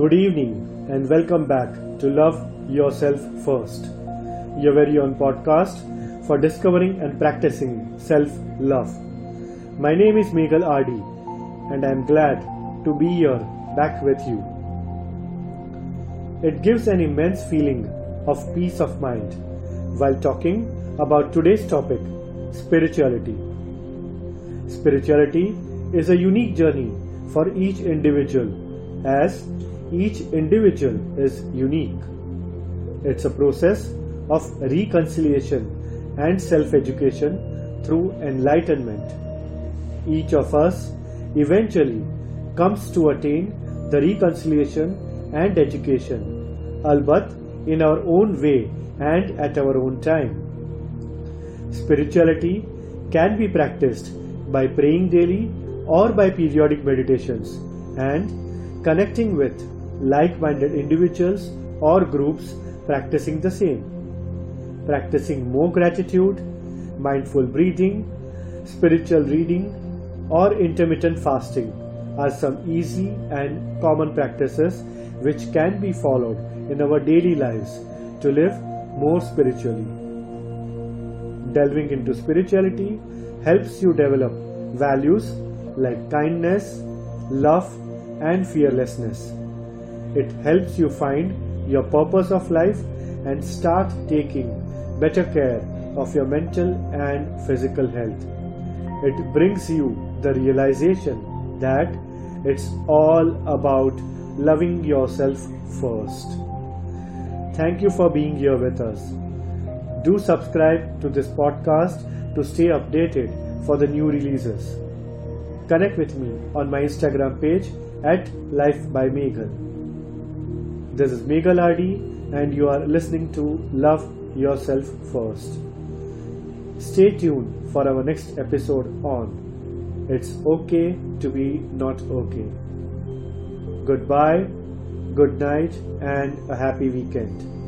Good evening and welcome back to Love Yourself First, your very own podcast for discovering and practicing self love. My name is Meghal Adi and I am glad to be here back with you. It gives an immense feeling of peace of mind while talking about today's topic spirituality. Spirituality is a unique journey for each individual as each individual is unique. It's a process of reconciliation and self education through enlightenment. Each of us eventually comes to attain the reconciliation and education, albeit in our own way and at our own time. Spirituality can be practiced by praying daily or by periodic meditations and connecting with like minded individuals or groups practicing the same. Practicing more gratitude, mindful breathing, spiritual reading, or intermittent fasting are some easy and common practices which can be followed in our daily lives to live more spiritually. Delving into spirituality helps you develop values like kindness, love, and fearlessness. It helps you find your purpose of life and start taking better care of your mental and physical health. It brings you the realization that it's all about loving yourself first. Thank you for being here with us. Do subscribe to this podcast to stay updated for the new releases. Connect with me on my Instagram page at Life by Meghal. This is Meghal Adi, and you are listening to Love Yourself First. Stay tuned for our next episode on It's Okay to Be Not Okay. Goodbye, good night, and a happy weekend.